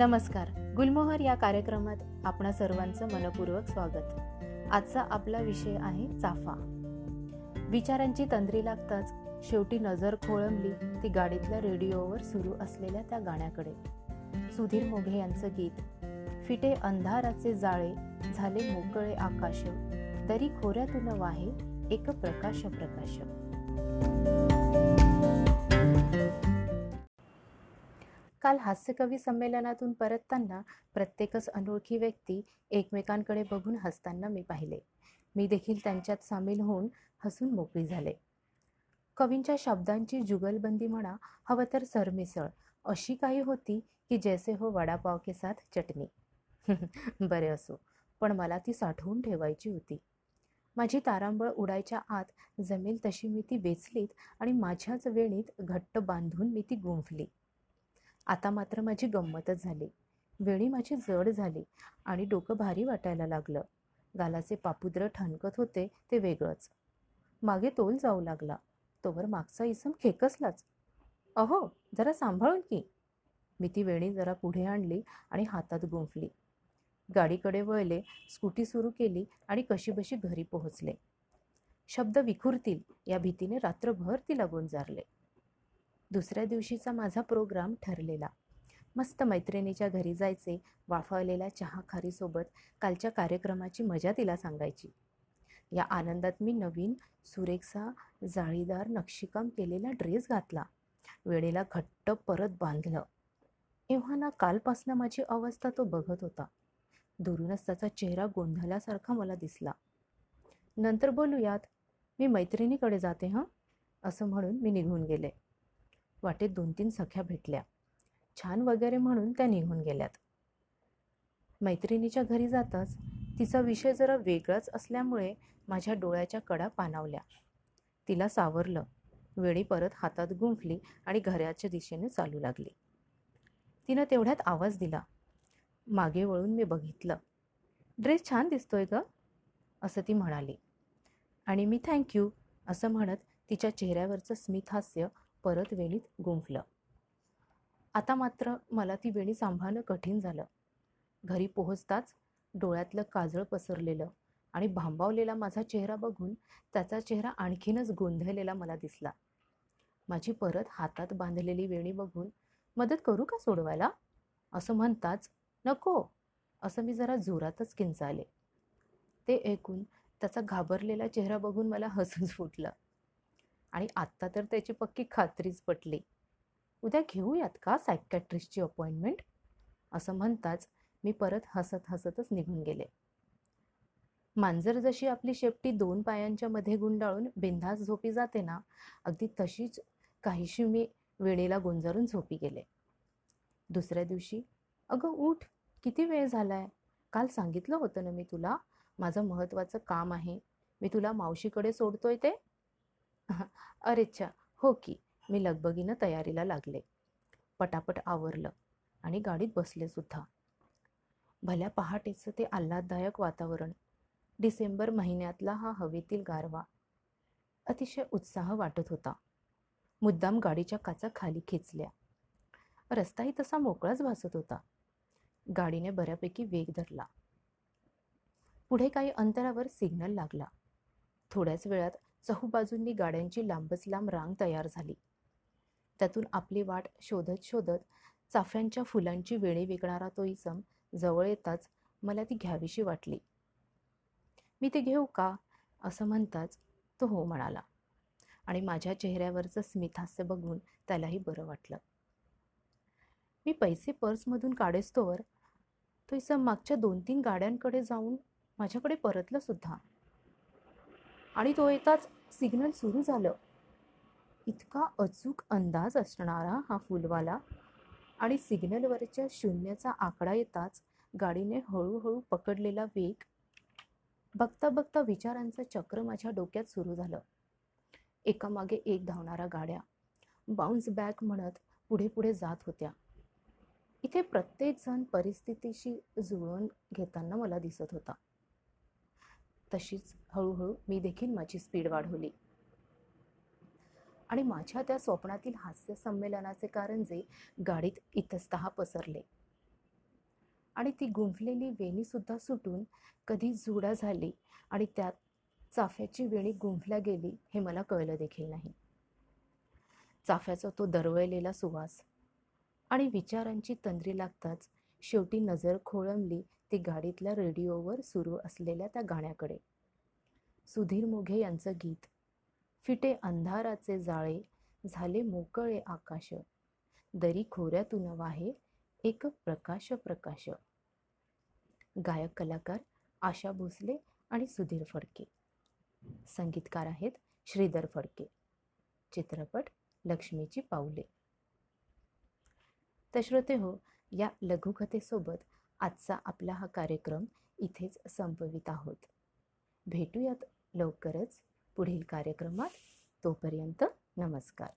नमस्कार. गुलमोहर या कार्यक्रमात आपणा सर्वांचं मनपूर्वक स्वागत. आजचा आपला विषय आहे चाफा. विचारांची तंद्री लागताच शेवटी नजर खोळंबली ती गाडीतल्या रेडिओवर सुरू असलेल्या त्या गाण्याकडे. सुधीर मोघे यांचं गीत फिटे अंधाराचे जाळे झाले मोकळे आकाश तरी खोऱ्यातून वाहे एक प्रकाश प्रकाश काल हास्यकवी संमेलनातून परतताना प्रत्येकच अनोळखी व्यक्ती एकमेकांकडे बघून हसताना मी पाहिले. मी देखील त्यांच्यात सामील होऊन हसून मोकळी झाले. कवींच्या शब्दांची जुगलबंदी म्हणा हवं तर सरमिसळ अशी काही होती की जैसे हो वडापाव के साथ चटणी. बरे असो पण मला ती साठवून ठेवायची होती. माझी तारांबळ उडायच्या आत जमेल तशी मी ती वेचलीत आणि माझ्याच वेणीत घट्ट बांधून मी ती गुंफली. आता मात्र माझी गंमतच झाली. वेणी माझी जड झाली आणि डोकं भारी वाटायला लागलं. गालाचे पापुद्र ठणकत होते ते वेगळंच. मागे तोल जाऊ लागला. तोवर मागचा इसम खेकसलाच. अहो जरा सांभाळून की. मी ती वेणी जरा पुढे आणली आणि हातात गुंफली. गाडीकडे वळले स्कूटी सुरू केली आणि कशीबशी घरी पोहोचले. शब्द विखुरतील या भीतीने रात्रभर तिला गुंजारले दुसऱ्या दिवशीचा माझा प्रोग्राम ठरलेला. मस्त मैत्रिणीच्या घरी जायचे वाफावलेल्या चहा खारीसोबत कालच्या कार्यक्रमाची मजा तिला सांगायची. या आनंदात मी नवीन सुरेखसा जाळीदार नक्षीकाम केलेला ड्रेस घातला. वेळेला घट्ट परत बांधलं. एव्हा ना कालपासनं माझी अवस्था तो बघत होता. दुरूनच त्याचा चेहरा गोंधळल्यासारखा मला दिसला. नंतर बोलूयात. मी मैत्रिणीकडे जाते हां? असं म्हणून मी निघून गेले. वाटेत दोन तीन सख्या भेटल्या. छान वगैरे म्हणून त्या निघून गेल्यात. मैत्रिणीच्या घरी जाताच तिचा विषय जरा वेगळाच असल्यामुळे माझ्या डोळ्याच्या कडा पानावल्या तिला सावरलं. वेळी परत हातात गुंफली आणि घराच्या दिशेने चालू लागली. तिनं तेवढ्यात आवाज दिला. मागे वळून मी बघितलं. ड्रेस छान दिसतोय ग असं ती म्हणाली. आणि मी थँक्यू असं म्हणत तिच्या चेहऱ्यावरचं स्मितहास्य परत वेणीत गुंफलं. आता मात्र मला ती वेणी सांभाळणं कठीण झालं. घरी पोहोचताच डोळ्यातलं काजळ पसरलेलं आणि भांबावलेला माझा चेहरा बघून त्याचा चेहरा आणखीनच गोंधळलेला मला दिसला. माझी परत हातात बांधलेली वेणी बघून मदत करू का सोडवायला? असं म्हणताच नको असं मी जरा जोरातच किंचाले ते ऐकून त्याचा घाबरलेला चेहरा बघून मला हसून फुटलं आणि आत्ता तर त्याची पक्की खात्रीच पटली. उद्या घेऊयात का सायकॅट्रिस्टची अपॉइंटमेंट असं म्हणताच मी परत हसत हसतच निघून गेले. मांजर जशी आपली शेपटी दोन पायांच्या मध्ये गुंडाळून बिंधास झोपी जाते ना अगदी तशीच काहीशी मी वेळेला गुंजारून झोपी गेले. दुसऱ्या दिवशी अगं उठ किती वेळ झालाय? काल सांगितलं होतं ना मी तुला माझं महत्त्वाचं काम आहे. मी तुला मावशीकडे सोडतोय ते? अरेच्छा हो की. मी लगबगीनं तयारीला लागले. पटापट आवरलं आणि गाडीत बसले सुद्धा. भल्या पहाटेचं ते आल्हाददायक वातावरण. डिसेंबर महिन्यातला हा हवेतील गारवा. अतिशय उत्साह वाटत होता. मुद्दाम गाडीच्या काचा खाली खेचल्या. रस्ताही तसा मोकळाच भासत होता. गाडीने बऱ्यापैकी वेग धरला. पुढे काही अंतरावर सिग्नल लागला. थोड्याच वेळात चहूबाजूंनी गाड्यांची लांबच लांब रांग तयार झाली. त्यातून आपली वाट शोधत शोधत चाफ्यांच्या फुलांची वेणी विकणारा तो इसम जवळ येताच मला ती घ्यावीशी वाटली. मी ते घेऊ का? असं म्हणताच तो हो म्हणाला आणि माझ्या चेहऱ्यावरचं स्मितहास्य बघून त्यालाही बरं वाटलं. मी पैसे पर्समधून काढेस्तोवर तो इसम मागच्या दोन तीन गाड्यांकडे जाऊन माझ्याकडे परतलं सुद्धा. आणि तो येताच सिग्नल सुरू झालं. इतका अचूक अंदाज असणारा हा फुलवाला. आणि सिग्नलवरच्या शून्याचा आकडा येताच गाडीने हळूहळू पकडलेला वेग बघता बघता विचारांचं चक्र माझ्या डोक्यात सुरू झालं. एकामागे एक धावणाऱ्या गाड्या. बाउन्स बॅक म्हणत पुढे पुढे जात होत्या. इथे प्रत्येकजण परिस्थितीशी जुळवून घेताना मला दिसत होता. तशीच हळूहळू मी देखील माझी स्पीड वाढवली. आणि माझ्या त्या स्वप्नातील हास्य संमेलनाचे कारण जे गाडीत इतस्त पसरले. आणि ती गुंफलेली वेणीसुद्धा सुटून कधी जुडा झाली आणि त्यात चाफ्याची वेणी गुंफल्या गेली हे मला कळलं देखील नाही. चाफ्याचा तो दरवळलेला सुवास आणि विचारांची तंद्री लागताच शेवटी नजर खोळंबली ती गाडीतल्या रेडिओवर सुरू असलेल्या त्या गाण्याकडे. सुधीर मोघे यांचं गीत. फिटे अंधाराचे जाळे झाले मोकळे आकाश. दरी खोऱ्यातून वाहे एक प्रकाश प्रकाश. गायक कलाकार आशा भोसले आणि सुधीर फडके. संगीतकार आहेत श्रीधर फडके. चित्रपट लक्ष्मीची पाऊले. तर श्रोते हो या लघुकथेसोबत आजचा आपला हा कार्यक्रम इथेच संपवित आहोत. भेटूयात लवकरच पुढील कार्यक्रमात. तोपर्यंत नमस्कार.